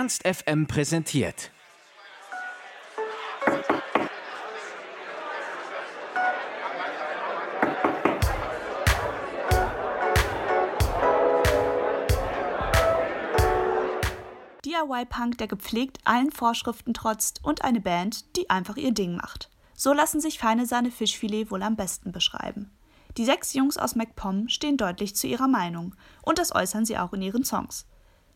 Ernst FM präsentiert. DIY-Punk, der gepflegt allen Vorschriften trotzt und eine Band, die einfach ihr Ding macht. So lassen sich Feine Sahne Fischfilet wohl am besten beschreiben. Die sechs Jungs aus MacPom stehen deutlich zu ihrer Meinung und das äußern sie auch in ihren Songs.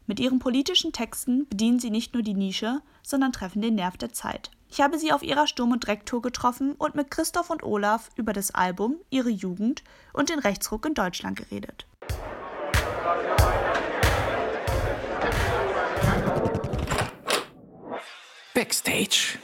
Mit ihren politischen Texten bedienen sie nicht nur die Nische, sondern treffen den Nerv der Zeit. Ich habe sie auf ihrer Sturm- und Drecktour getroffen und mit Christoph und Olaf über das Album, ihre Jugend und den Rechtsruck in Deutschland geredet. Backstage.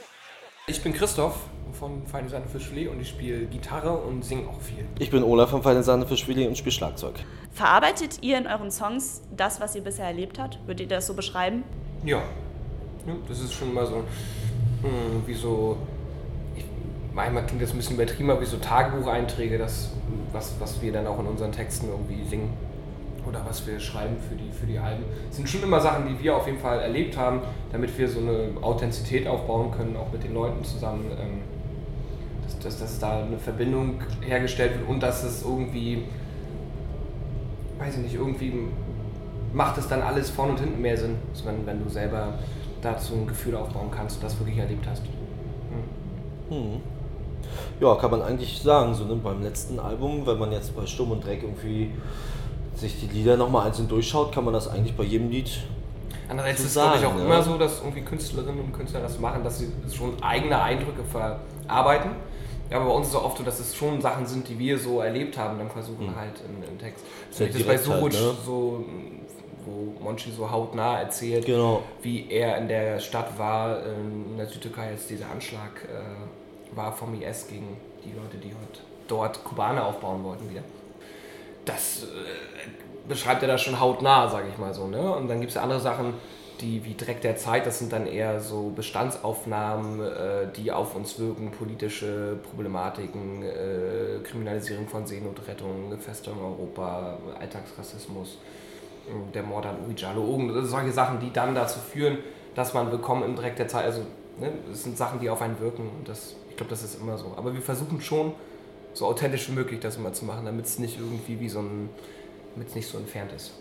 Ich bin Christoph von Feine Sahne Fischfilet und ich spiele Gitarre und singe auch viel. Ich bin Olaf von Feine Sahne Fischfilet und spiele Schlagzeug. Verarbeitet ihr in euren Songs das, was ihr bisher erlebt habt? Würdet ihr das so beschreiben? Ja. ja das ist schon mal so, mh, wie so, ich, manchmal klingt das ein bisschen übertrieben, aber wie so Tagebucheinträge, das, was, was wir dann auch in unseren Texten irgendwie singen oder was wir schreiben für die, für die Alben, sind schon immer Sachen, die wir auf jeden Fall erlebt haben, damit wir so eine Authentizität aufbauen können, auch mit den Leuten zusammen. Ähm, dass, dass, da eine Verbindung hergestellt wird und dass es irgendwie, weiß ich nicht, irgendwie macht es dann alles vorne und hinten mehr Sinn, wenn, wenn du selber dazu ein Gefühl aufbauen kannst und das wirklich erlebt hast. Hm. Hm. Ja, kann man eigentlich sagen, so ne, beim letzten Album, wenn man jetzt bei Sturm und Dreck irgendwie sich die Lieder nochmal einzeln durchschaut, kann man das eigentlich bei jedem Lied. Andererseits ist es, glaube ich, auch ja. immer so, dass irgendwie Künstlerinnen und Künstler das machen, dass sie schon eigene Eindrücke verarbeiten. Ja, aber bei uns ist es auch oft so, dass es schon Sachen sind, die wir so erlebt haben, dann versuchen mhm. halt im, Text. Das ist bei Suruc halt, ne? so, wo Monchi so hautnah erzählt, genau. wie er in der Stadt war, in der Südtürkei, als dieser Anschlag äh, war vom IS gegen die Leute, die dort Kubaner aufbauen wollten wieder das äh, beschreibt er da schon hautnah, sage ich mal so. Ne? Und dann gibt es andere Sachen, die wie Dreck der Zeit, das sind dann eher so Bestandsaufnahmen, äh, die auf uns wirken, politische Problematiken, äh, Kriminalisierung von Seenotrettung, Festung Europa, Alltagsrassismus, der Mord an Uri Jalo, solche Sachen, die dann dazu führen, dass man willkommen im Dreck der Zeit, also ne, das sind Sachen, die auf einen wirken und das, ich glaube, das ist immer so. Aber wir versuchen schon, so authentisch wie möglich das immer zu machen, damit es nicht irgendwie wie so ein, damit es nicht so entfernt ist.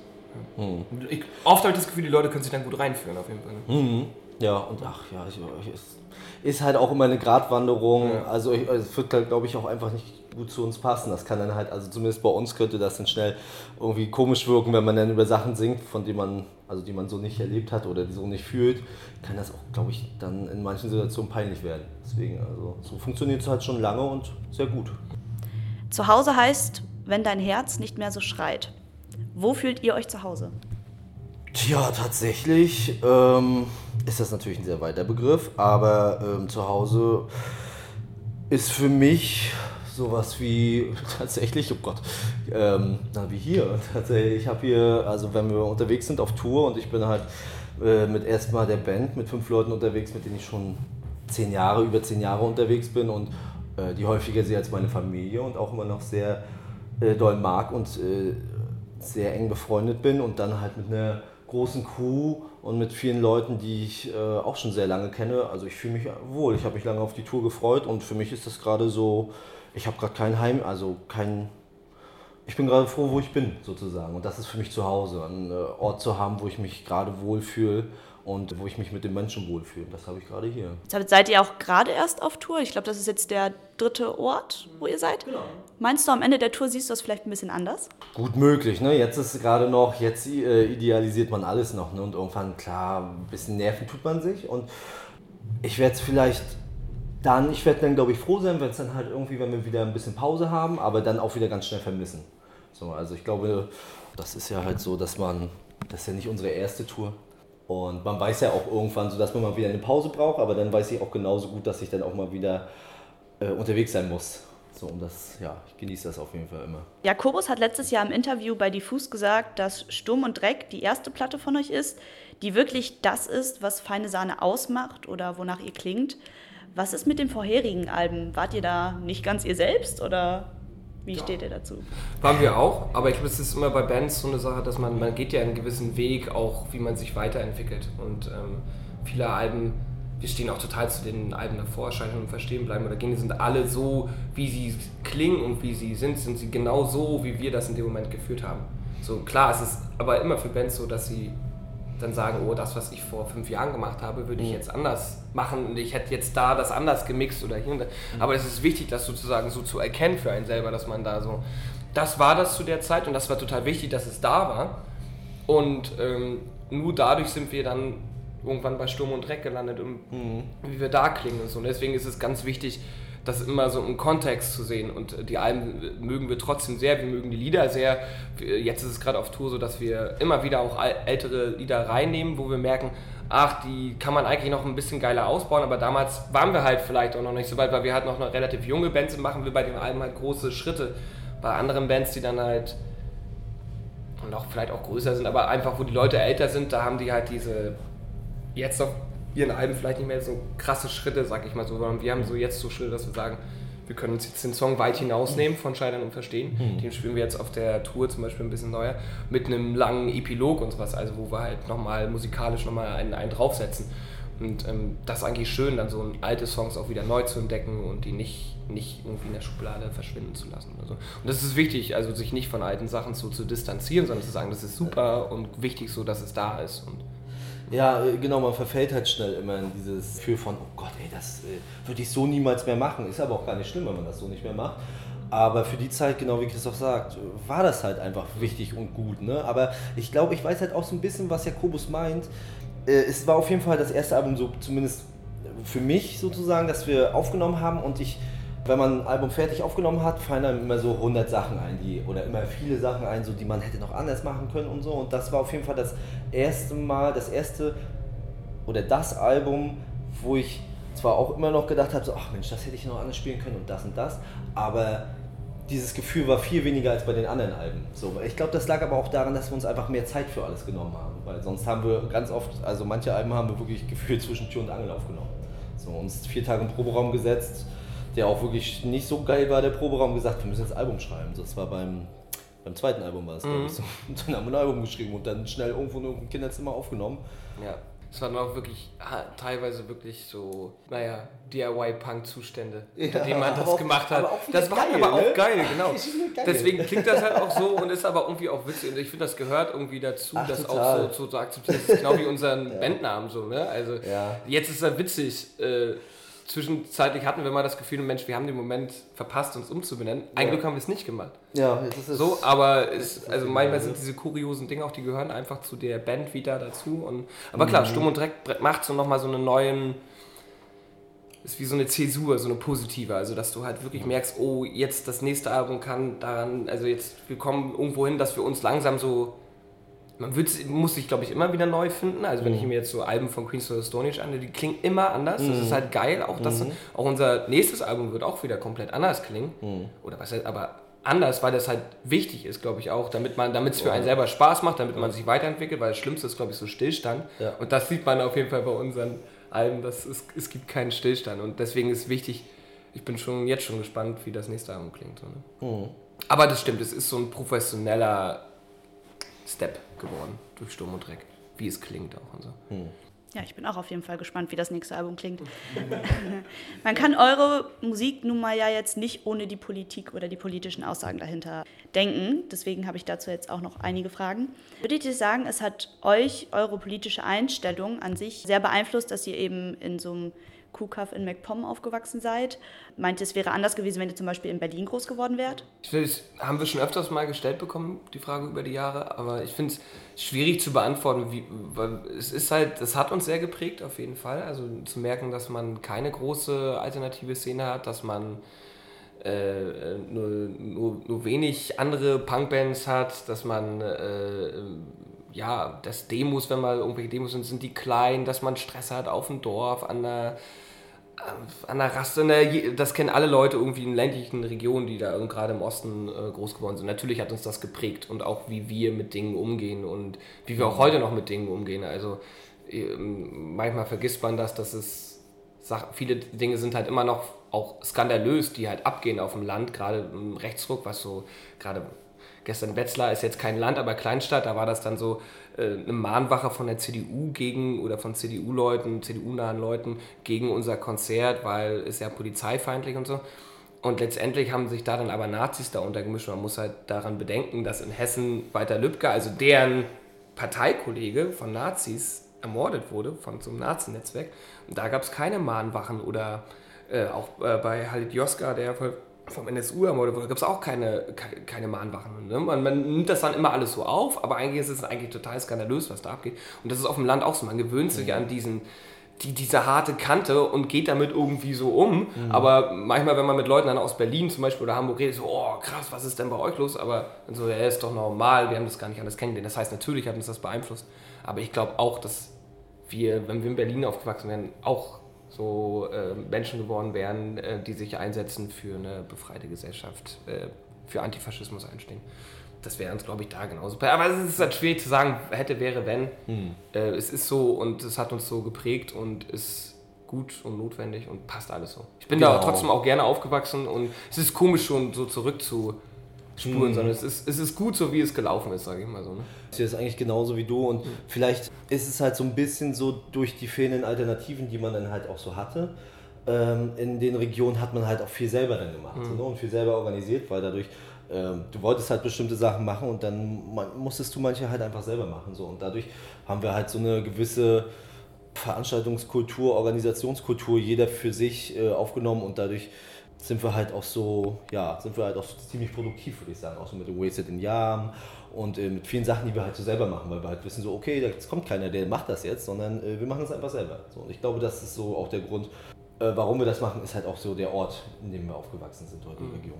Mhm. Ich, oft habe ich das Gefühl, die Leute können sich dann gut reinführen auf jeden Fall. Ne? Mhm. Ja, und ach ja, ich, ich, es ist halt auch immer eine Gratwanderung. Ja. Also es wird halt, glaube ich, auch einfach nicht gut zu uns passen. Das kann dann halt, also zumindest bei uns könnte das dann schnell irgendwie komisch wirken, wenn man dann über Sachen singt, von denen man, also die man so nicht erlebt hat oder die so nicht fühlt, kann das auch, glaube ich, dann in manchen Situationen peinlich werden. Deswegen, also so funktioniert es halt schon lange und sehr gut. Zu Hause heißt, wenn dein Herz nicht mehr so schreit. Wo fühlt ihr euch zu Hause? Tja, tatsächlich ähm, ist das natürlich ein sehr weiter Begriff, aber ähm, zu Hause ist für mich sowas wie tatsächlich, oh Gott, ähm, na, wie hier. Tatsächlich, ich habe hier, also wenn wir unterwegs sind auf Tour und ich bin halt äh, mit erstmal der Band mit fünf Leuten unterwegs, mit denen ich schon zehn Jahre, über zehn Jahre unterwegs bin und äh, die häufiger sehe als meine Familie und auch immer noch sehr äh, doll mag und äh, sehr eng befreundet bin und dann halt mit einer großen Crew und mit vielen Leuten, die ich äh, auch schon sehr lange kenne. Also ich fühle mich wohl. Ich habe mich lange auf die Tour gefreut und für mich ist das gerade so, ich habe gerade kein Heim, also kein, ich bin gerade froh, wo ich bin sozusagen. Und das ist für mich zu Hause, einen äh, Ort zu haben, wo ich mich gerade wohlfühle und wo ich mich mit den Menschen wohlfühle. Das habe ich gerade hier. Jetzt seid ihr auch gerade erst auf Tour. Ich glaube, das ist jetzt der dritte Ort, wo ihr seid. Genau. Meinst du, am Ende der Tour siehst du das vielleicht ein bisschen anders? Gut möglich. Ne? Jetzt ist gerade noch, jetzt äh, idealisiert man alles noch. Ne? Und irgendwann, klar, ein bisschen nerven tut man sich. Und ich werde es vielleicht dann, ich werde dann, glaube ich, froh sein, wenn es dann halt irgendwie, wenn wir wieder ein bisschen Pause haben, aber dann auch wieder ganz schnell vermissen. So, also ich glaube, das ist ja halt so, dass man, das ist ja nicht unsere erste Tour. Und man weiß ja auch irgendwann so, dass man mal wieder eine Pause braucht, aber dann weiß ich auch genauso gut, dass ich dann auch mal wieder äh, unterwegs sein muss. So, und das, ja, ich genieße das auf jeden Fall immer. Jakobus hat letztes Jahr im Interview bei Diffus gesagt, dass Sturm und Dreck die erste Platte von euch ist, die wirklich das ist, was Feine Sahne ausmacht oder wonach ihr klingt. Was ist mit den vorherigen Alben? Wart ihr da nicht ganz ihr selbst oder? Wie Ja. steht ihr dazu? Waren wir auch, aber ich glaube, es ist immer bei Bands so eine Sache, dass man, man geht ja einen gewissen Weg, auch wie man sich weiterentwickelt. Und ähm, viele Alben, wir stehen auch total zu den Alben davor, Scheitern und Verstehen bleiben oder gehen, die sind alle so, wie sie klingen und wie sie sind, sind sie genau so, wie wir das in dem Moment geführt haben. So klar, es ist aber immer für Bands so, dass sie dann sagen, oh, das, was ich vor fünf Jahren gemacht habe, würde ich jetzt anders machen und ich hätte jetzt da das anders gemixt oder hier und da. Aber es ist wichtig, das sozusagen so zu erkennen für einen selber, dass man da so, das war das zu der Zeit und das war total wichtig, dass es da war. Und ähm, nur dadurch sind wir dann irgendwann bei Sturm und Dreck gelandet, um, wie wir da klingen und so. Und deswegen ist es ganz wichtig, das immer so im Kontext zu sehen. Und äh, die Alben äh, mögen wir trotzdem sehr, wir mögen die Lieder sehr. Wir- Jetzt ist es gerade auf Tour so, dass wir immer wieder auch ältere Lieder reinnehmen, wo wir merken, ach, die kann man eigentlich noch ein bisschen geiler ausbauen, aber damals waren wir halt vielleicht auch noch nicht so weit, weil wir halt noch eine relativ junge Band sind, machen wir bei den Alben halt große Schritte. Bei anderen Bands, die dann halt auch vielleicht auch größer sind, aber einfach, wo die Leute älter sind, da haben die halt diese jetzt auf ihren Alben vielleicht nicht mehr so krasse Schritte, sag ich mal so, sondern wir haben so jetzt so Schritte, dass wir sagen, wir können uns jetzt den Song weit hinausnehmen von Scheitern und Verstehen. Den spielen wir jetzt auf der Tour zum Beispiel ein bisschen neuer, mit einem langen Epilog und sowas, also wo wir halt nochmal musikalisch nochmal einen, einen draufsetzen. Und ähm, das ist eigentlich schön, dann so alte Songs auch wieder neu zu entdecken und die nicht, nicht irgendwie in der Schublade verschwinden zu lassen. Oder so. Und das ist wichtig, also sich nicht von alten Sachen so zu distanzieren, sondern zu sagen, das ist super und wichtig so, dass es da ist. Und Ja, äh, genau, man verfällt halt schnell immer in dieses Gefühl von, oh Gott, ey, das äh, würde ich so niemals mehr machen. Ist aber auch gar nicht schlimm, wenn man das so nicht mehr macht. Aber für die Zeit, genau wie Christoph sagt, war das halt einfach wichtig und gut. Ne? Aber ich glaube, ich weiß halt auch so ein bisschen, was Jakobus meint. Äh, Es war auf jeden Fall das erste Album, so zumindest für mich sozusagen, das wir aufgenommen haben. Und ich, wenn man ein Album fertig aufgenommen hat, fallen einem immer so 100 Sachen ein, die, oder immer viele Sachen ein, so, die man hätte noch anders machen können und so. Und das war auf jeden Fall das erste Mal, das erste oder das Album, wo ich zwar auch immer noch gedacht habe, so, ach Mensch, das hätte ich noch anders spielen können und das und das, aber dieses Gefühl war viel weniger als bei den anderen Alben. So, ich glaube, das lag aber auch daran, dass wir uns einfach mehr Zeit für alles genommen haben, weil sonst haben wir ganz oft, also manche Alben haben wir wirklich gefühlt zwischen Tür und Angel aufgenommen. So, uns vier Tage im Proberaum gesetzt, der auch wirklich nicht so geil war, der Proberaum gesagt, wir müssen jetzt ein Album schreiben. So, das war beim, beim zweiten Album war es, glaube ich, so. Und dann haben wir ein Album geschrieben und dann schnell irgendwo in irgendeinem Kinderzimmer aufgenommen. Ja, es waren auch wirklich teilweise wirklich so, naja, DIY-Punk-Zustände, Ja, denen man das gemacht hat. das war geil, aber auch ne? geil, genau. Geil. Deswegen klingt das halt auch so und ist aber irgendwie auch witzig. Und ich finde, das gehört irgendwie dazu, Ach, das total. auch so, so zu akzeptieren. Das ist genau wie unseren Bandnamen so, ne? Also Ja. jetzt ist er witzig. Äh, zwischenzeitlich hatten wir mal das Gefühl, Mensch, wir haben den Moment verpasst, uns umzubenennen. Ein Ja. Glück haben wir es nicht gemacht. Ja, das ist So, aber es, ist also manchmal sind diese kuriosen Dinge auch, die gehören einfach zu der Band wieder dazu. Und, aber klar, Stumm und Dreck macht so nochmal so einen neuen, ist wie so eine Zäsur, so eine positive. Also, dass du halt wirklich merkst, oh, jetzt das nächste Album kann daran, also jetzt, wir kommen irgendwo hin, dass wir uns langsam so, man wird, muss sich, glaube ich, immer wieder neu finden. Also, wenn ich mir jetzt so Alben von Queens of the Stone Age an, die klingen immer anders. Das ist halt geil. Auch, das, auch unser nächstes Album wird auch wieder komplett anders klingen. Oder was heißt, aber anders, weil das halt wichtig ist, glaube ich auch, damit man, damit es für einen selber Spaß macht, damit man sich weiterentwickelt, weil das Schlimmste ist, glaube ich, so Stillstand. Ja. Und das sieht man auf jeden Fall bei unseren Alben, dass es, es gibt keinen Stillstand. Und deswegen ist wichtig, ich bin schon jetzt schon gespannt, wie das nächste Album klingt. So, ne? Aber das stimmt, es ist so ein professioneller Step geworden durch Sturm und Dreck, wie es klingt auch und so. Ja, ich bin auch auf jeden Fall gespannt, wie das nächste Album klingt. Man kann eure Musik nun mal ja jetzt nicht ohne die Politik oder die politischen Aussagen dahinter denken. Deswegen habe ich dazu jetzt auch noch einige Fragen. Würdet ihr sagen, es hat euch eure politische Einstellung an sich sehr beeinflusst, dass ihr eben in so einem Kuhkaff in MacPom aufgewachsen seid? Meint ihr, es wäre anders gewesen, wenn ihr zum Beispiel in Berlin groß geworden wärt? Das haben wir schon öfters mal gestellt bekommen, die Frage über die Jahre, aber ich finde es schwierig zu beantworten, wie, weil es ist halt, es hat uns sehr geprägt auf jeden Fall. Also zu merken, dass man keine große alternative Szene hat, dass man äh, nur, nur, nur wenig andere Punkbands hat, dass man äh, ja, dass Demos, wenn mal irgendwelche Demos sind, sind die klein, dass man Stress hat auf dem Dorf, an der an der Raste, das kennen alle Leute irgendwie in ländlichen Regionen, die da gerade im Osten äh, groß geworden sind. Natürlich hat uns das geprägt und auch wie wir mit Dingen umgehen und wie wir auch heute noch mit Dingen umgehen. Also ähm, manchmal vergisst man das, dass es viele Dinge sind halt immer noch auch skandalös, die halt abgehen auf dem Land, gerade im Rechtsruck, was so gerade gestern Wetzlar ist jetzt kein Land, aber Kleinstadt, da war das dann so äh, eine Mahnwache von der CDU gegen oder von CDU-Leuten, CDU-nahen Leuten gegen unser Konzert, weil es ja polizeifeindlich und so. Und letztendlich haben sich da dann aber Nazis da untergemischt. Man muss halt daran bedenken, dass in Hessen Walter Lübcke, also deren Parteikollege von Nazis, ermordet wurde von so einem Nazi-Netzwerk. Und da gab es keine Mahnwachen oder äh, auch äh, bei Halit Joska, der vom NSU ermordet wurde, gab es auch keine, keine Mahnwachen. Ne? Man, man, nimmt das dann immer alles so auf, aber eigentlich ist es eigentlich total skandalös, was da abgeht. Und das ist auf dem Land auch so. Man gewöhnt sich mhm. an diesen, die, diese harte Kante und geht damit irgendwie so um. Mhm. Aber manchmal, wenn man mit Leuten dann aus Berlin zum Beispiel oder Hamburg redet, so, oh krass, was ist denn bei euch los? Aber so, ja, ist doch normal, wir haben das gar nicht anders kennengelernt. Das heißt, natürlich hat uns das beeinflusst. Aber ich glaube auch, dass wir, wenn wir in Berlin aufgewachsen wären, auch so äh, Menschen geworden wären, äh, die sich einsetzen für eine befreite Gesellschaft, äh, für Antifaschismus einstehen. Das wäre uns, glaube ich, da genauso. Aber es ist halt schwierig zu sagen, hätte, wäre, wenn. Hm. Äh, es ist so und es hat uns so geprägt und ist gut und notwendig und passt alles so. Ich bin genau. da trotzdem auch gerne aufgewachsen und es ist komisch schon so zurück zu spuren, hm. sondern es ist, es ist gut so, wie es gelaufen ist, sage ich mal so. Ne? Ich ist eigentlich genauso wie du und hm. vielleicht ist es halt so ein bisschen so durch die fehlenden Alternativen, die man dann halt auch so hatte. Ähm, in den Regionen hat man halt auch viel selber dann gemacht hm. so, ne? und viel selber organisiert, weil dadurch ähm, du wolltest halt bestimmte Sachen machen und dann musstest du manche halt einfach selber machen. So. Und dadurch haben wir halt so eine gewisse Veranstaltungskultur, Organisationskultur, jeder für sich äh, aufgenommen und dadurch sind wir halt auch so, ja, sind wir halt auch so ziemlich produktiv, würde ich sagen. Auch so mit dem Wasted in Yam und äh, mit vielen Sachen, die wir halt so selber machen, weil wir halt wissen so, okay, jetzt kommt keiner, der macht das jetzt, sondern äh, wir machen es einfach selber. So, und ich glaube, das ist so auch der Grund, äh, warum wir das machen, ist halt auch so der Ort, in dem wir aufgewachsen sind, dort in der mhm. Region.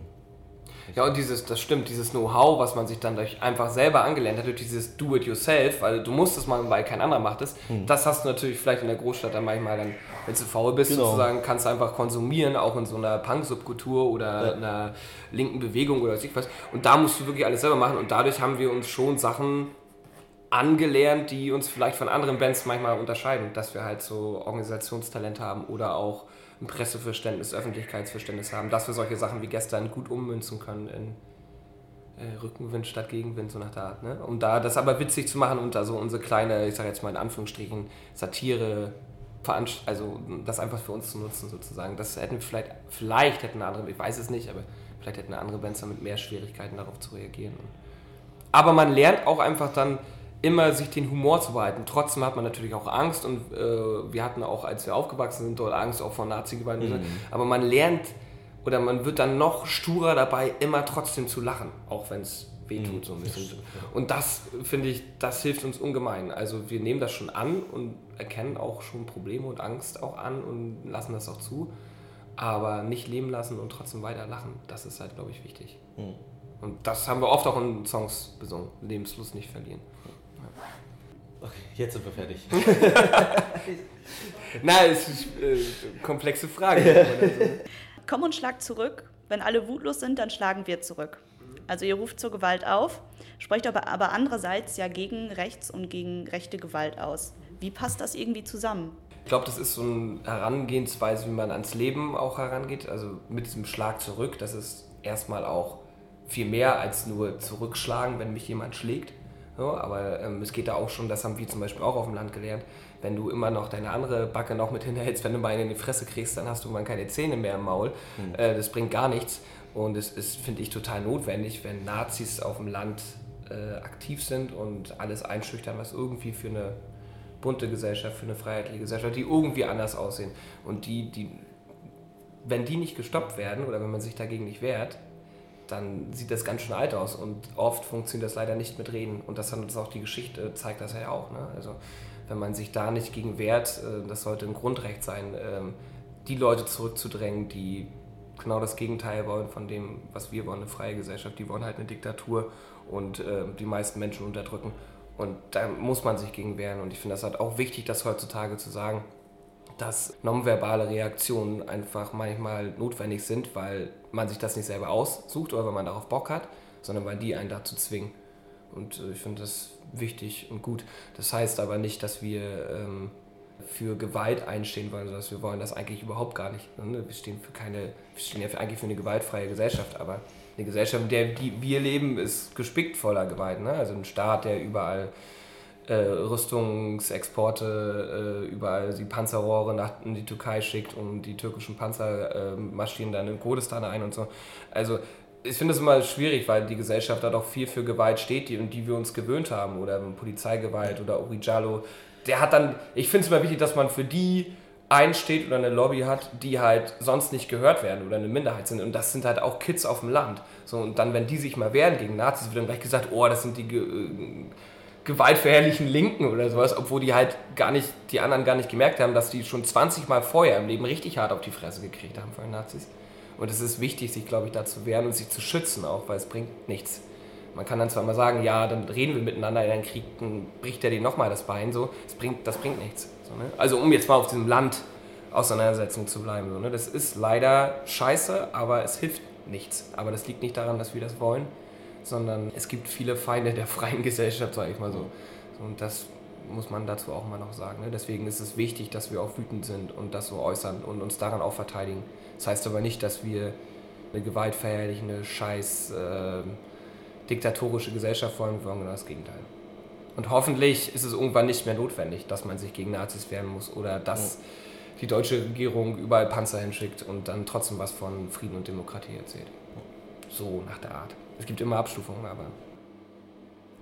Ja, und dieses, das stimmt, dieses Know-how, was man sich dann durch einfach selber angelernt hat, durch dieses Do-it-yourself, weil du musst es mal, weil kein anderer macht es, hm. das hast du natürlich vielleicht in der Großstadt dann manchmal dann, wenn du faul bist, genau. sozusagen, kannst du einfach konsumieren, auch in so einer Punk-Subkultur oder ja. einer linken Bewegung oder was. Und da musst du wirklich alles selber machen und dadurch haben wir uns schon Sachen angelernt, die uns vielleicht von anderen Bands manchmal unterscheiden, dass wir halt so Organisationstalent haben oder auch ein Presseverständnis, Öffentlichkeitsverständnis haben, dass wir solche Sachen wie gestern gut ummünzen können in äh, Rückenwind statt Gegenwind, so nach der Art. Ne? Um da das aber witzig zu machen und da so unsere kleine, ich sage jetzt mal in Anführungsstrichen, Satire, also das einfach für uns zu nutzen sozusagen. Das hätten vielleicht, vielleicht hätten eine andere, ich weiß es nicht, aber vielleicht hätten eine andere Bands damit mehr Schwierigkeiten darauf zu reagieren. Aber man lernt auch einfach dann, immer sich den Humor zu behalten. Trotzdem hat man natürlich auch Angst und äh, wir hatten auch, als wir aufgewachsen sind, dort Angst auch vor Nazi-Gewalt. Mhm. Aber man lernt oder man wird dann noch sturer dabei, immer trotzdem zu lachen, auch wenn es wehtut mhm. so ein bisschen. Und das, finde ich, das hilft uns ungemein. Also wir nehmen das schon an und erkennen auch schon Probleme und Angst auch an und lassen das auch zu. Aber nicht leben lassen und trotzdem weiter lachen, das ist halt, glaube ich, wichtig. Mhm. Und das haben wir oft auch in Songs besungen. Lebenslust nicht verlieren. Okay, jetzt sind wir fertig. Nein, es ist eine äh, komplexe Frage. Komm und schlag zurück. Wenn alle wutlos sind, dann schlagen wir zurück. Also ihr ruft zur Gewalt auf, sprecht aber, aber andererseits ja gegen Rechts und gegen rechte Gewalt aus. Wie passt das irgendwie zusammen? Ich glaube, das ist so eine Herangehensweise, wie man ans Leben auch herangeht. Also mit diesem Schlag zurück, das ist erstmal auch viel mehr als nur zurückschlagen, wenn mich jemand schlägt. So, aber ähm, es geht da auch schon, das haben wir zum Beispiel auch auf dem Land gelernt, wenn du immer noch deine andere Backe noch mit hinterhältst, wenn du mal in die Fresse kriegst, dann hast du mal keine Zähne mehr im Maul. Mhm. Äh, das bringt gar nichts. Und es ist, finde ich, total notwendig, wenn Nazis auf dem Land äh, aktiv sind und alles einschüchtern, was irgendwie für eine bunte Gesellschaft, für eine freiheitliche Gesellschaft, die irgendwie anders aussehen. Und die, die, wenn die nicht gestoppt werden oder wenn man sich dagegen nicht wehrt, dann sieht das ganz schön alt aus und oft funktioniert das leider nicht mit Reden und das hat uns auch die Geschichte, zeigt das ja auch. Ne? Also wenn man sich da nicht gegen wehrt, äh, das sollte ein Grundrecht sein, ähm, die Leute zurückzudrängen, die genau das Gegenteil wollen von dem, was wir wollen, eine freie Gesellschaft. Die wollen halt eine Diktatur und äh, die meisten Menschen unterdrücken. Und da muss man sich gegen wehren. Und ich finde das halt auch wichtig, das heutzutage zu sagen, dass nonverbale Reaktionen einfach manchmal notwendig sind, weil man sich das nicht selber aussucht oder weil man darauf Bock hat, sondern weil die einen dazu zwingen. Und äh, ich finde das wichtig und gut. Das heißt aber nicht, dass wir ähm, für Gewalt einstehen wollen, sondern wir wollen das eigentlich überhaupt gar nicht. Ne? Wir stehen für keine, wir stehen ja für, eigentlich für eine gewaltfreie Gesellschaft, aber eine Gesellschaft, in der wir leben, ist gespickt voller Gewalt. Ne? Also ein Staat, der überall äh, Rüstungsexporte, äh, überall die Panzerrohre nach in die Türkei schickt und die türkischen Panzer äh, marschieren dann in Kurdistan ein und so. Also ich finde es immer schwierig, weil die Gesellschaft da doch viel für Gewalt steht, die, die wir uns gewöhnt haben. Oder Polizeigewalt oder Orijalo. Der hat dann, ich finde es immer wichtig, dass man für die einsteht oder eine Lobby hat, die halt sonst nicht gehört werden oder eine Minderheit sind. Und das sind halt auch Kids auf dem Land. So, und dann, wenn die sich mal wehren gegen Nazis, wird dann gleich gesagt, oh, das sind die ge äh, gewaltverherrlichen Linken oder sowas, obwohl die halt gar nicht, die anderen gar nicht gemerkt haben, dass die schon 20 Mal vorher im Leben richtig hart auf die Fresse gekriegt haben von den Nazis. Und es ist wichtig, sich, glaube ich, da zu wehren und sich zu schützen auch, weil es bringt nichts. Man kann dann zwar mal sagen, ja, dann reden wir miteinander in einen Krieg, dann bricht er dir nochmal das Bein, so. Das bringt, das bringt nichts. So, ne? Also um jetzt mal auf diesem Land Auseinandersetzung zu bleiben. So, ne? Das ist leider scheiße, aber es hilft nichts. Aber das liegt nicht daran, dass wir das wollen, sondern es gibt viele Feinde der freien Gesellschaft, sage ich mal so. so. Und das muss man dazu auch mal noch sagen. Ne? Deswegen ist es wichtig, dass wir auch wütend sind und das so äußern und uns daran auch verteidigen. Das heißt aber nicht, dass wir eine gewaltverherrlichende, scheiß äh, diktatorische Gesellschaft wollen, wir wollen genau das Gegenteil. Und hoffentlich ist es irgendwann nicht mehr notwendig, dass man sich gegen Nazis wehren muss oder dass ja. die deutsche Regierung überall Panzer hinschickt und dann trotzdem was von Frieden und Demokratie erzählt. So nach der Art. Es gibt immer Abstufungen, aber.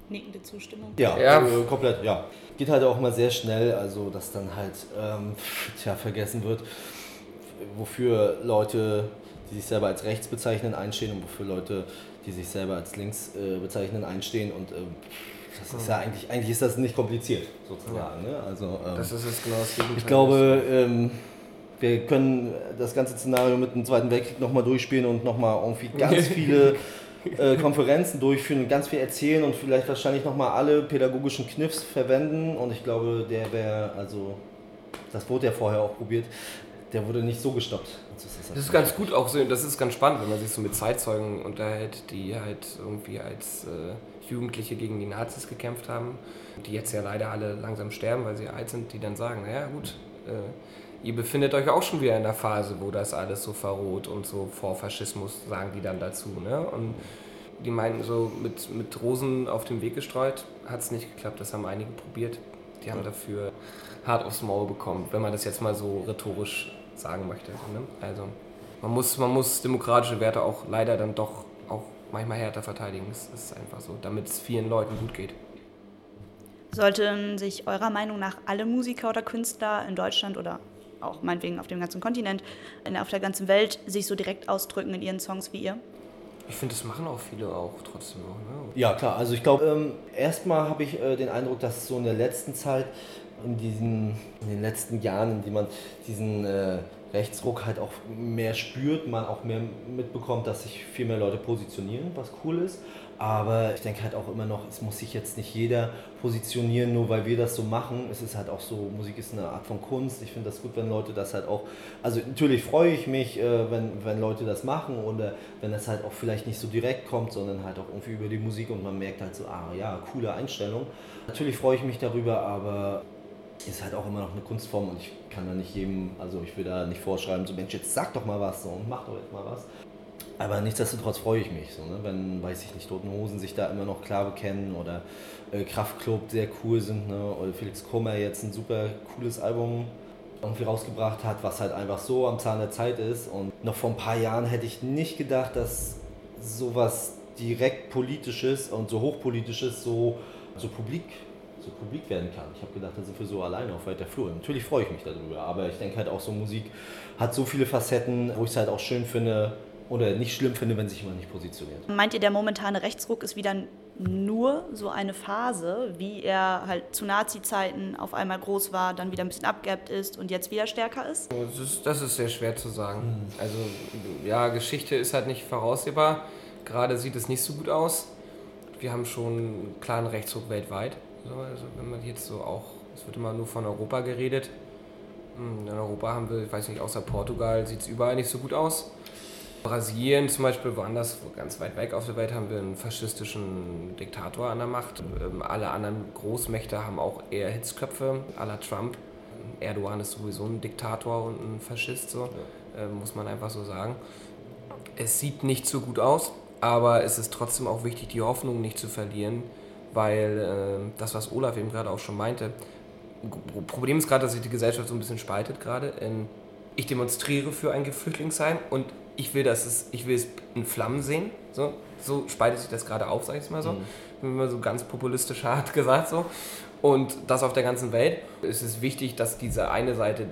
Nickende Zustimmung. Ja, ja. Also komplett, ja. Geht halt auch immer sehr schnell, also dass dann halt ähm, tja, vergessen wird, wofür Leute, die sich selber als rechts bezeichnen, einstehen und wofür Leute, die sich selber als links äh, bezeichnen, einstehen. Und äh, das ist ja eigentlich, eigentlich ist das nicht kompliziert, sozusagen. Ne? Also, ähm, das ist es genau das Gegenteil. Ich glaube, ähm, wir können das ganze Szenario mit dem Zweiten Weltkrieg nochmal durchspielen und nochmal irgendwie ganz viele äh, Konferenzen durchführen, ganz viel erzählen und vielleicht wahrscheinlich nochmal alle pädagogischen Kniffs verwenden. Und ich glaube, der wäre, also, das wurde ja vorher auch probiert, der wurde nicht so gestoppt. Das ist, das ist ganz gut auch so, das ist ganz spannend, wenn man sich so mit Zeitzeugen unterhält, die halt irgendwie als äh, Jugendliche gegen die Nazis gekämpft haben, die jetzt ja leider alle langsam sterben, weil sie alt sind, die dann sagen, naja gut, äh, ihr befindet euch auch schon wieder in der Phase, wo das alles so verroht und so vor Faschismus, sagen die dann dazu. Ne? Und die meinten so, mit, mit Rosen auf dem Weg gestreut, hat es nicht geklappt, das haben einige probiert. Die haben dafür hart aufs Maul bekommen, wenn man das jetzt mal so rhetorisch sagen möchte. Ne? Also man muss, man muss demokratische Werte auch leider dann doch auch manchmal härter verteidigen. Das ist einfach so, damit es vielen Leuten gut geht. Sollten sich eurer Meinung nach alle Musiker oder Künstler in Deutschland oder auch meinetwegen auf dem ganzen Kontinent, auf der ganzen Welt sich so direkt ausdrücken in ihren Songs wie ihr? Ich finde, das machen auch viele auch trotzdem noch. Ne? Ja, klar. Also ich glaube, ähm, erstmal habe ich äh, den Eindruck, dass so in der letzten Zeit in, diesen, in den letzten Jahren, in denen man diesen äh, Rechtsruck halt auch mehr spürt, man auch mehr mitbekommt, dass sich viel mehr Leute positionieren, was cool ist. Aber ich denke halt auch immer noch, es muss sich jetzt nicht jeder positionieren, nur weil wir das so machen. Es ist halt auch so, Musik ist eine Art von Kunst. Ich finde das gut, wenn Leute das halt auch, also natürlich freue ich mich, äh, wenn, wenn Leute das machen oder wenn das halt auch vielleicht nicht so direkt kommt, sondern halt auch irgendwie über die Musik und man merkt halt so, ah ja, coole Einstellung. Natürlich freue ich mich darüber, aber ist halt auch immer noch eine Kunstform und ich kann da nicht jedem, also ich will da nicht vorschreiben, so Mensch, jetzt sag doch mal was so und mach doch jetzt mal was. Aber nichtsdestotrotz freue ich mich, so, ne? wenn, weiß ich nicht, Toten Hosen sich da immer noch klar bekennen oder äh, Kraftklub sehr cool sind, ne? oder Felix Kummer jetzt ein super cooles Album irgendwie rausgebracht hat, was halt einfach so am Zahn der Zeit ist. Und noch vor ein paar Jahren hätte ich nicht gedacht, dass sowas direkt politisches und so hochpolitisches so, so publik so publik werden kann. Ich habe gedacht, da sind wir so alleine auf weiter Flur. Natürlich freue ich mich darüber, aber ich denke halt auch so Musik hat so viele Facetten, wo ich es halt auch schön finde oder nicht schlimm finde, wenn sich jemand nicht positioniert. Meint ihr, der momentane Rechtsruck ist wieder nur so eine Phase, wie er halt zu Nazi-Zeiten auf einmal groß war, dann wieder ein bisschen abgeebbt ist und jetzt wieder stärker ist? Das ist, das ist sehr schwer zu sagen. Also ja, Geschichte ist halt nicht voraussehbar. Gerade sieht es nicht so gut aus. Wir haben schon einen klaren Rechtsruck weltweit. So, also wenn man jetzt so auch, es wird immer nur von Europa geredet. Hm, in Europa haben wir, ich weiß nicht, außer Portugal sieht es überall nicht so gut aus. Brasilien zum Beispiel, woanders, ganz weit weg auf der Welt, haben wir einen faschistischen Diktator an der Macht. Ähm, alle anderen Großmächte haben auch eher Hitzköpfe, à la Trump. Erdogan ist sowieso ein Diktator und ein Faschist, so, ja. äh, muss man einfach so sagen. Es sieht nicht so gut aus, aber es ist trotzdem auch wichtig, die Hoffnung nicht zu verlieren, weil äh, das, was Olaf eben gerade auch schon meinte, Problem ist gerade, dass sich die Gesellschaft so ein bisschen spaltet gerade. Ich demonstriere für ein Geflüchtlingsheim und ich will, dass es, ich will es in Flammen sehen. So, so spaltet sich das gerade auf, sag ich mal so. Mhm. Mal so ganz populistisch hart gesagt so. Und das auf der ganzen Welt. Es ist wichtig, dass diese eine Seite,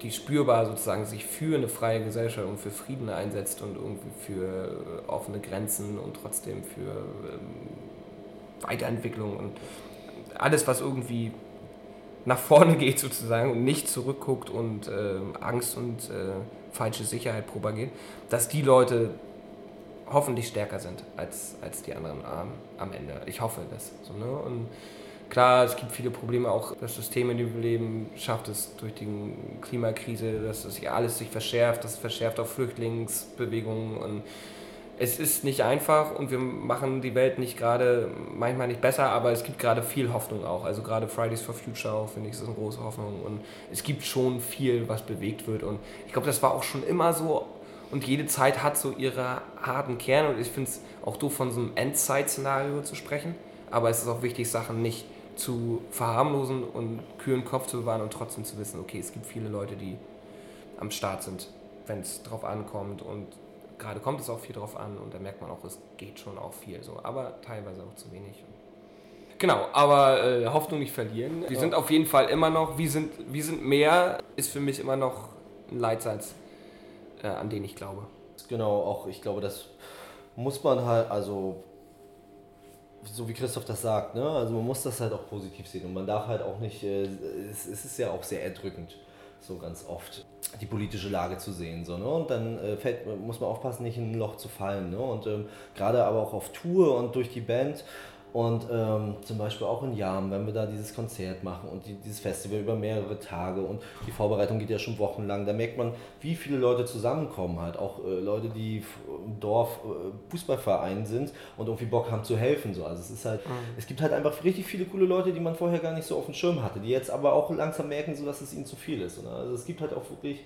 die spürbar sozusagen sich für eine freie Gesellschaft und für Frieden einsetzt und irgendwie für offene Grenzen und trotzdem für ähm, Weiterentwicklung und alles, was irgendwie nach vorne geht sozusagen und nicht zurückguckt und äh, Angst und äh, falsche Sicherheit propagiert, dass die Leute hoffentlich stärker sind als, als die anderen ähm, am Ende. Ich hoffe das. So, ne? Und klar, es gibt viele Probleme, auch das System, in dem wir leben, schafft es durch die Klimakrise, dass ja alles sich verschärft, das verschärft auch Flüchtlingsbewegungen und es ist nicht einfach und wir machen die Welt nicht gerade, manchmal nicht besser, aber es gibt gerade viel Hoffnung auch. Also gerade Fridays for Future auch, finde ich, ist eine große Hoffnung. Und es gibt schon viel, was bewegt wird. Und ich glaube, das war auch schon immer so. Und jede Zeit hat so ihre harten Kerne. Und ich finde es auch doof, von so einem Endzeit-Szenario zu sprechen. Aber es ist auch wichtig, Sachen nicht zu verharmlosen und kühlen Kopf zu bewahren und trotzdem zu wissen, okay, es gibt viele Leute, die am Start sind, wenn es drauf ankommt und gerade kommt es auch viel drauf an und da merkt man auch, es geht schon auch viel so, aber teilweise auch zu wenig. Genau, aber äh, Hoffnung nicht verlieren. Wir ja. sind auf jeden Fall immer noch, wir sind, wir sind mehr, ist für mich immer noch ein Leitsatz, äh, an den ich glaube. Genau, auch ich glaube, das muss man halt, also so wie Christoph das sagt, ne? also man muss das halt auch positiv sehen und man darf halt auch nicht, äh, es, es ist ja auch sehr erdrückend so ganz oft die politische Lage zu sehen. So, ne? Und dann äh, fällt, muss man aufpassen, nicht in ein Loch zu fallen. Ne? Und ähm, gerade aber auch auf Tour und durch die Band und ähm, zum Beispiel auch in Jam, wenn wir da dieses Konzert machen und die, dieses Festival über mehrere Tage und die Vorbereitung geht ja schon wochenlang, da merkt man, wie viele Leute zusammenkommen halt. Auch äh, Leute, die im Dorf äh, Fußballverein sind und irgendwie Bock haben zu helfen. So. Also es ist halt, mhm. es gibt halt einfach richtig viele coole Leute, die man vorher gar nicht so auf dem Schirm hatte, die jetzt aber auch langsam merken, so dass es ihnen zu viel ist. Oder? Also es gibt halt auch wirklich,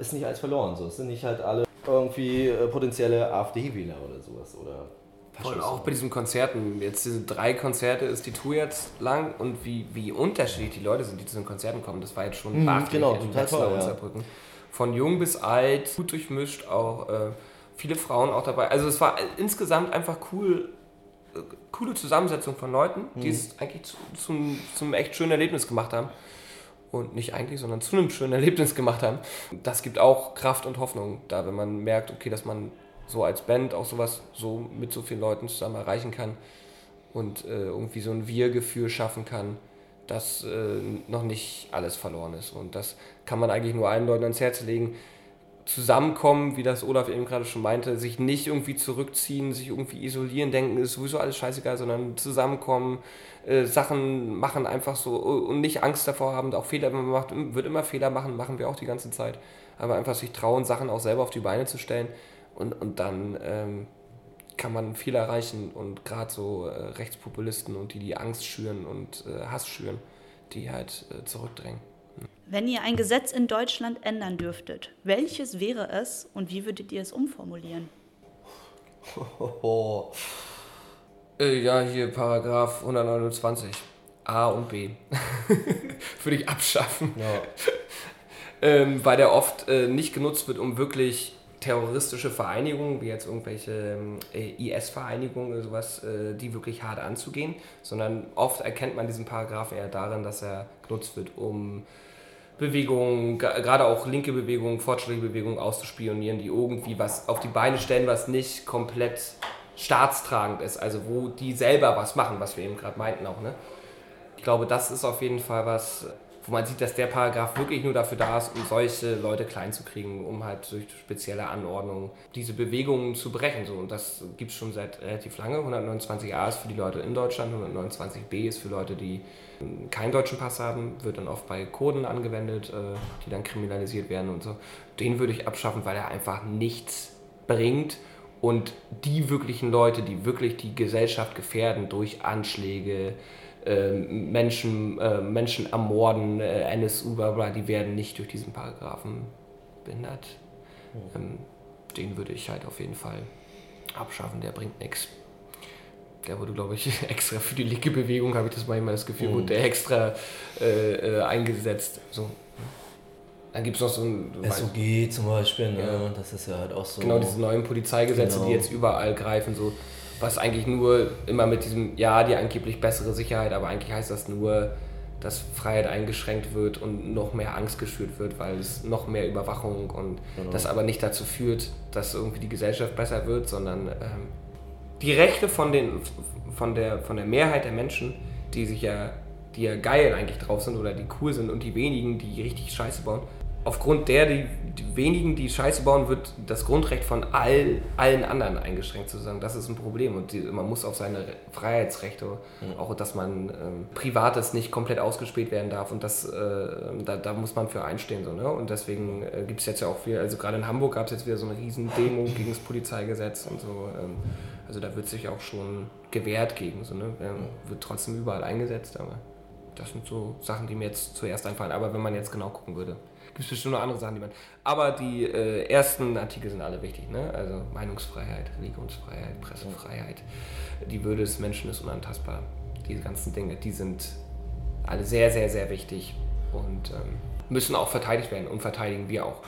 ist nicht alles verloren. So. Es sind nicht halt alle irgendwie äh, potenzielle AfD-Wähler oder sowas. Oder Voll, auch bei diesen Konzerten. Jetzt diese drei Konzerte ist die Tour jetzt lang und wie, wie unterschiedlich die Leute sind, die zu den Konzerten kommen. Das war jetzt schon mhm, genau, total toll, ja. Von jung bis alt, gut durchmischt, auch äh, viele Frauen auch dabei. Also es war insgesamt einfach cool, äh, coole Zusammensetzung von Leuten, mhm. die es eigentlich zu, zum, zum echt schönen Erlebnis gemacht haben. Und nicht eigentlich, sondern zu einem schönen Erlebnis gemacht haben. Das gibt auch Kraft und Hoffnung da, wenn man merkt, okay, dass man so als Band auch sowas so mit so vielen Leuten zusammen erreichen kann und äh, irgendwie so ein Wir-Gefühl schaffen kann, dass äh, noch nicht alles verloren ist. Und das kann man eigentlich nur allen Leuten ans Herz legen. Zusammenkommen, wie das Olaf eben gerade schon meinte, sich nicht irgendwie zurückziehen, sich irgendwie isolieren, denken, ist sowieso alles scheißegal, sondern zusammenkommen, äh, Sachen machen einfach so und nicht Angst davor haben, auch Fehler, man macht, wird immer Fehler machen, machen wir auch die ganze Zeit. Aber einfach sich trauen, Sachen auch selber auf die Beine zu stellen und, und dann ähm, kann man viel erreichen und gerade so äh, Rechtspopulisten und die, die Angst schüren und äh, Hass schüren, die halt äh, zurückdrängen. Wenn ihr ein Gesetz in Deutschland ändern dürftet, welches wäre es und wie würdet ihr es umformulieren? Äh, ja, hier Paragraph 129 A und B. Würde ich abschaffen. Ja. ähm, weil der oft äh, nicht genutzt wird, um wirklich terroristische Vereinigungen, wie jetzt irgendwelche äh, IS-Vereinigungen oder sowas, äh, die wirklich hart anzugehen, sondern oft erkennt man diesen Paragraphen eher darin, dass er genutzt wird, um Bewegungen, gerade auch linke Bewegungen, fortschrittliche Bewegungen auszuspionieren, die irgendwie was auf die Beine stellen, was nicht komplett staatstragend ist, also wo die selber was machen, was wir eben gerade meinten auch. Ne? Ich glaube, das ist auf jeden Fall was, wo man sieht, dass der Paragraph wirklich nur dafür da ist, um solche Leute klein zu kriegen, um halt durch spezielle Anordnungen diese Bewegungen zu brechen. So. Und das gibt es schon seit relativ lange. 129a ist für die Leute in Deutschland, 129b ist für Leute, die keinen deutschen Pass haben, wird dann oft bei Kurden angewendet, äh, die dann kriminalisiert werden und so. Den würde ich abschaffen, weil er einfach nichts bringt und die wirklichen Leute, die wirklich die Gesellschaft gefährden durch Anschläge, Menschen, äh, Menschen ermorden, äh, NSU, bla bla, die werden nicht durch diesen Paragraphen behindert. Ähm, den würde ich halt auf jeden Fall abschaffen, der bringt nichts. Der wurde, glaube ich, extra für die linke Bewegung, habe ich das manchmal das Gefühl, wurde der extra äh, äh, eingesetzt. So. Dann gibt es noch so ein. SOG zum Beispiel, ne? Ja. das ist ja halt auch so. Genau, diese neuen Polizeigesetze, Genau. die jetzt überall greifen, so was eigentlich nur immer mit diesem, ja, die angeblich bessere Sicherheit, aber eigentlich heißt das nur, dass Freiheit eingeschränkt wird und noch mehr Angst geschürt wird, weil es noch mehr Überwachung und Genau. das aber nicht dazu führt, dass irgendwie die Gesellschaft besser wird, sondern ähm, die Rechte von, den, von, der, von der Mehrheit der Menschen, die sich ja, die ja geil eigentlich drauf sind oder die cool sind und die wenigen, die richtig Scheiße bauen, aufgrund der, die, die wenigen, die Scheiße bauen, wird das Grundrecht von all, allen anderen eingeschränkt sozusagen. Das ist ein Problem und die, man muss auf seine Freiheitsrechte, auch dass man ähm, Privates nicht komplett ausgespäht werden darf und das, äh, da, da muss man für einstehen. So, ne? Und deswegen äh, gibt es jetzt ja auch viel, also gerade in Hamburg gab es jetzt wieder so eine riesen Demo gegen das Polizeigesetz und so. Ähm, also da wird sich auch schon gewehrt gegen, so, ne? ähm, wird trotzdem überall eingesetzt, aber das sind so Sachen, die mir jetzt zuerst einfallen. Aber wenn man jetzt genau gucken würde, gibt es bestimmt noch andere Sachen, die man. Aber die äh, ersten Artikel sind alle wichtig, ne? Also Meinungsfreiheit, Religionsfreiheit, Pressefreiheit. Die Würde des Menschen ist unantastbar. Diese ganzen Dinge, die sind alle sehr, sehr, sehr wichtig und ähm, müssen auch verteidigt werden und verteidigen wir auch.